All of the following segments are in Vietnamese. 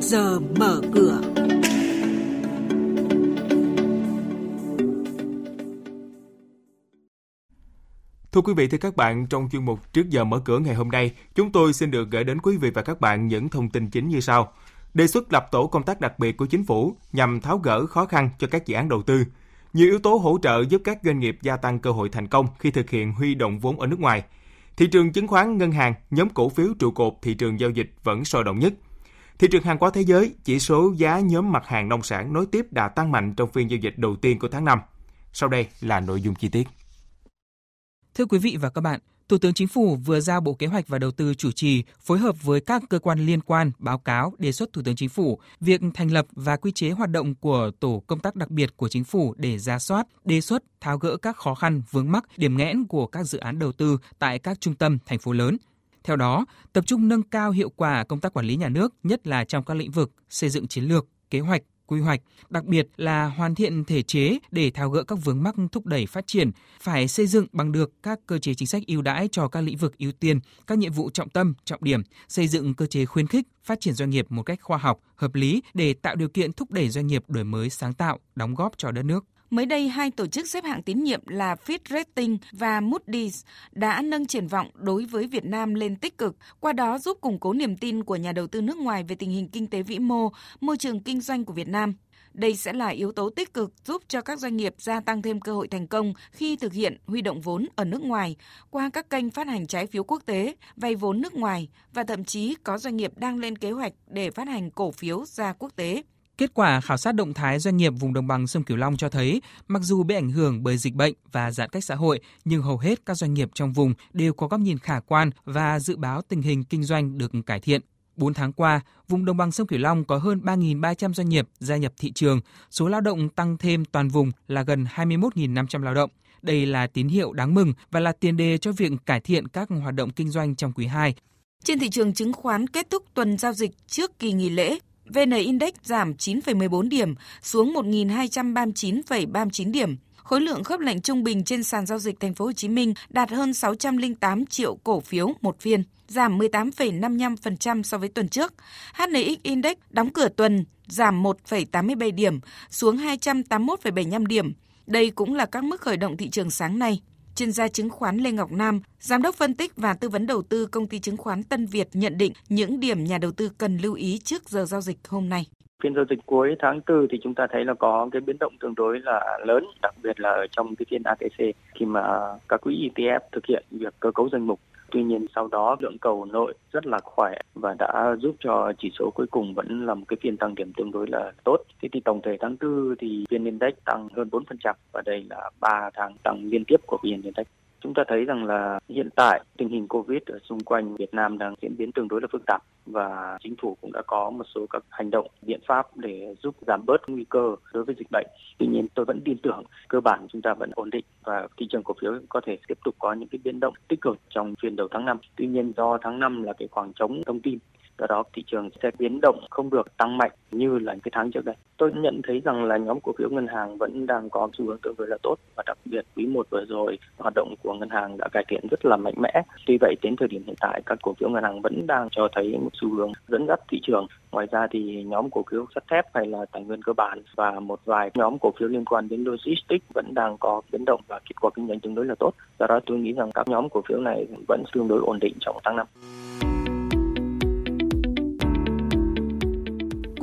giờ mở cửa. Thưa quý vị, thưa các bạn, trong chuyên mục Trước giờ mở cửa ngày hôm nay, chúng tôi xin được gửi đến quý vị và các bạn những thông tin chính như sau. Đề xuất lập tổ công tác đặc biệt của chính phủ nhằm tháo gỡ khó khăn cho các dự án đầu tư. Nhiều yếu tố hỗ trợ giúp các doanh nghiệp gia tăng cơ hội thành công khi thực hiện huy động vốn ở nước ngoài. Thị trường chứng khoán, ngân hàng, nhóm cổ phiếu trụ cột thị trường giao dịch vẫn sôi động nhất. Thị trường hàng hóa thế giới, chỉ số giá nhóm mặt hàng nông sản nối tiếp đã tăng mạnh trong phiên giao dịch đầu tiên của tháng 5. Sau đây là nội dung chi tiết. Thưa quý vị và các bạn, Thủ tướng Chính phủ vừa giao Bộ Kế hoạch và Đầu tư chủ trì phối hợp với các cơ quan liên quan báo cáo đề xuất Thủ tướng Chính phủ việc thành lập và quy chế hoạt động của tổ công tác đặc biệt của Chính phủ để ra soát, đề xuất, tháo gỡ các khó khăn vướng mắc, điểm nghẽn của các dự án đầu tư tại các trung tâm thành phố lớn. Theo đó, tập trung nâng cao hiệu quả công tác quản lý nhà nước, nhất là trong các lĩnh vực xây dựng chiến lược, kế hoạch, quy hoạch, đặc biệt là hoàn thiện thể chế để tháo gỡ các vướng mắc thúc đẩy phát triển, phải xây dựng bằng được các cơ chế chính sách ưu đãi cho các lĩnh vực ưu tiên, các nhiệm vụ trọng tâm, trọng điểm, xây dựng cơ chế khuyến khích phát triển doanh nghiệp một cách khoa học, hợp lý để tạo điều kiện thúc đẩy doanh nghiệp đổi mới sáng tạo, đóng góp cho đất nước. Mới đây, hai tổ chức xếp hạng tín nhiệm là Fitch Rating và Moody's đã nâng triển vọng đối với Việt Nam lên tích cực, qua đó giúp củng cố niềm tin của nhà đầu tư nước ngoài về tình hình kinh tế vĩ mô, môi trường kinh doanh của Việt Nam. Đây sẽ là yếu tố tích cực giúp cho các doanh nghiệp gia tăng thêm cơ hội thành công khi thực hiện huy động vốn ở nước ngoài qua các kênh phát hành trái phiếu quốc tế, vay vốn nước ngoài và thậm chí có doanh nghiệp đang lên kế hoạch để phát hành cổ phiếu ra quốc tế. Kết quả khảo sát động thái doanh nghiệp vùng đồng bằng sông Cửu Long cho thấy, mặc dù bị ảnh hưởng bởi dịch bệnh và giãn cách xã hội, nhưng hầu hết các doanh nghiệp trong vùng đều có góc nhìn khả quan và dự báo tình hình kinh doanh được cải thiện. 4 tháng qua, vùng đồng bằng sông Cửu Long có hơn 3.300 doanh nghiệp gia nhập thị trường, số lao động tăng thêm toàn vùng là gần 21.500 lao động. Đây là tín hiệu đáng mừng và là tiền đề cho việc cải thiện các hoạt động kinh doanh trong quý 2. Trên thị trường chứng khoán kết thúc tuần giao dịch trước kỳ nghỉ lễ, VN Index giảm 9,14 điểm xuống 1.239,39 điểm. Khối lượng khớp lệnh trung bình trên sàn giao dịch thành phố Hồ Chí Minh đạt hơn 608 triệu cổ phiếu một phiên, giảm 18,55% so với tuần trước. HNX Index đóng cửa tuần giảm 1,87 điểm xuống 281,75 điểm. Đây cũng là các mức khởi động thị trường sáng nay. Chuyên gia chứng khoán Lê Ngọc Nam, giám đốc phân tích và tư vấn đầu tư công ty chứng khoán Tân Việt nhận định những điểm nhà đầu tư cần lưu ý trước giờ giao dịch hôm nay. Phiên giao dịch cuối tháng 4 thì chúng ta thấy là có cái biến động tương đối là lớn, đặc biệt là ở trong cái phiên ATC khi mà các quỹ ETF thực hiện việc cơ cấu danh mục Tuy nhiên sau đó lượng cầu nội rất là khỏe và đã giúp cho chỉ số cuối cùng vẫn là một cái phiên tăng điểm tương đối là tốt. Thế thì tổng thể tháng 4 thì VN Index tăng hơn 4% và đây là 3 tháng tăng liên tiếp của VN Index. Chúng ta thấy rằng là hiện tại tình hình Covid ở xung quanh Việt Nam đang diễn biến tương đối là phức tạp và chính phủ cũng đã có một số các hành động, biện pháp để giúp giảm bớt nguy cơ đối với dịch bệnh. Tuy nhiên, tôi vẫn tin tưởng cơ bản chúng ta vẫn ổn định và thị trường cổ phiếu có thể tiếp tục có những cái biến động tích cực trong phiên đầu tháng 5. Tuy nhiên, do tháng 5 là cái khoảng trống thông tin do đó thị trường sẽ biến động không được tăng mạnh như là cái tháng trước đây. Tôi nhận thấy rằng là nhóm cổ phiếu ngân hàng vẫn đang có xu hướng tương đối là tốt và đặc biệt quý một vừa rồi, hoạt động của ngân hàng đã cải thiện rất là mạnh mẽ. Tuy vậy, đến thời điểm hiện tại, các cổ phiếu ngân hàng vẫn đang cho thấy một xu hướng dẫn dắt thị trường. Ngoài ra thì nhóm cổ phiếu sắt thép hay là tài nguyên cơ bản và một vài nhóm cổ phiếu liên quan đến logistics vẫn đang có biến động và kết quả kinh doanh tương đối là tốt. Do đó, tôi nghĩ rằng các nhóm cổ phiếu này vẫn tương đối ổn định trong tháng năm.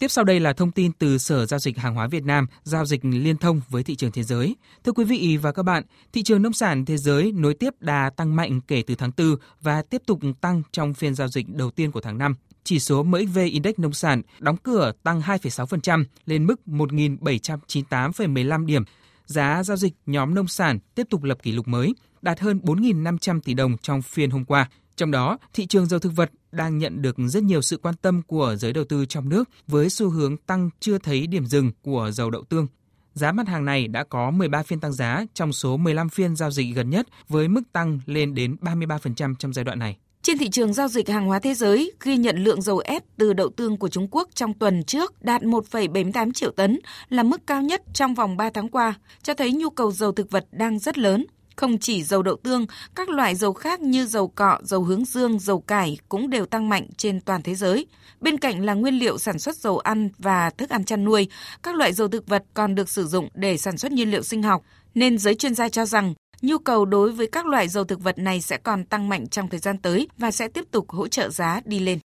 Tiếp sau đây là thông tin từ Sở Giao dịch Hàng hóa Việt Nam, giao dịch liên thông với thị trường thế giới. Thưa quý vị và các bạn, thị trường nông sản thế giới nối tiếp đà tăng mạnh kể từ tháng 4 và tiếp tục tăng trong phiên giao dịch đầu tiên của tháng 5. Chỉ số MXV Index nông sản đóng cửa tăng 2,6% lên mức 1.798,15 điểm. Giá giao dịch nhóm nông sản tiếp tục lập kỷ lục mới, đạt hơn 4.500 tỷ đồng trong phiên hôm qua. Trong đó, thị trường dầu thực vật đang nhận được rất nhiều sự quan tâm của giới đầu tư trong nước với xu hướng tăng chưa thấy điểm dừng của dầu đậu tương. Giá mặt hàng này đã có 13 phiên tăng giá trong số 15 phiên giao dịch gần nhất với mức tăng lên đến 33% trong giai đoạn này. Trên thị trường giao dịch hàng hóa thế giới, ghi nhận lượng dầu ép từ đậu tương của Trung Quốc trong tuần trước đạt 1,78 triệu tấn, là mức cao nhất trong vòng 3 tháng qua, cho thấy nhu cầu dầu thực vật đang rất lớn. Không chỉ dầu đậu tương, các loại dầu khác như dầu cọ, dầu hướng dương, dầu cải cũng đều tăng mạnh trên toàn thế giới. Bên cạnh là nguyên liệu sản xuất dầu ăn và thức ăn chăn nuôi, các loại dầu thực vật còn được sử dụng để sản xuất nhiên liệu sinh học. Nên giới chuyên gia cho rằng nhu cầu đối với các loại dầu thực vật này sẽ còn tăng mạnh trong thời gian tới và sẽ tiếp tục hỗ trợ giá đi lên.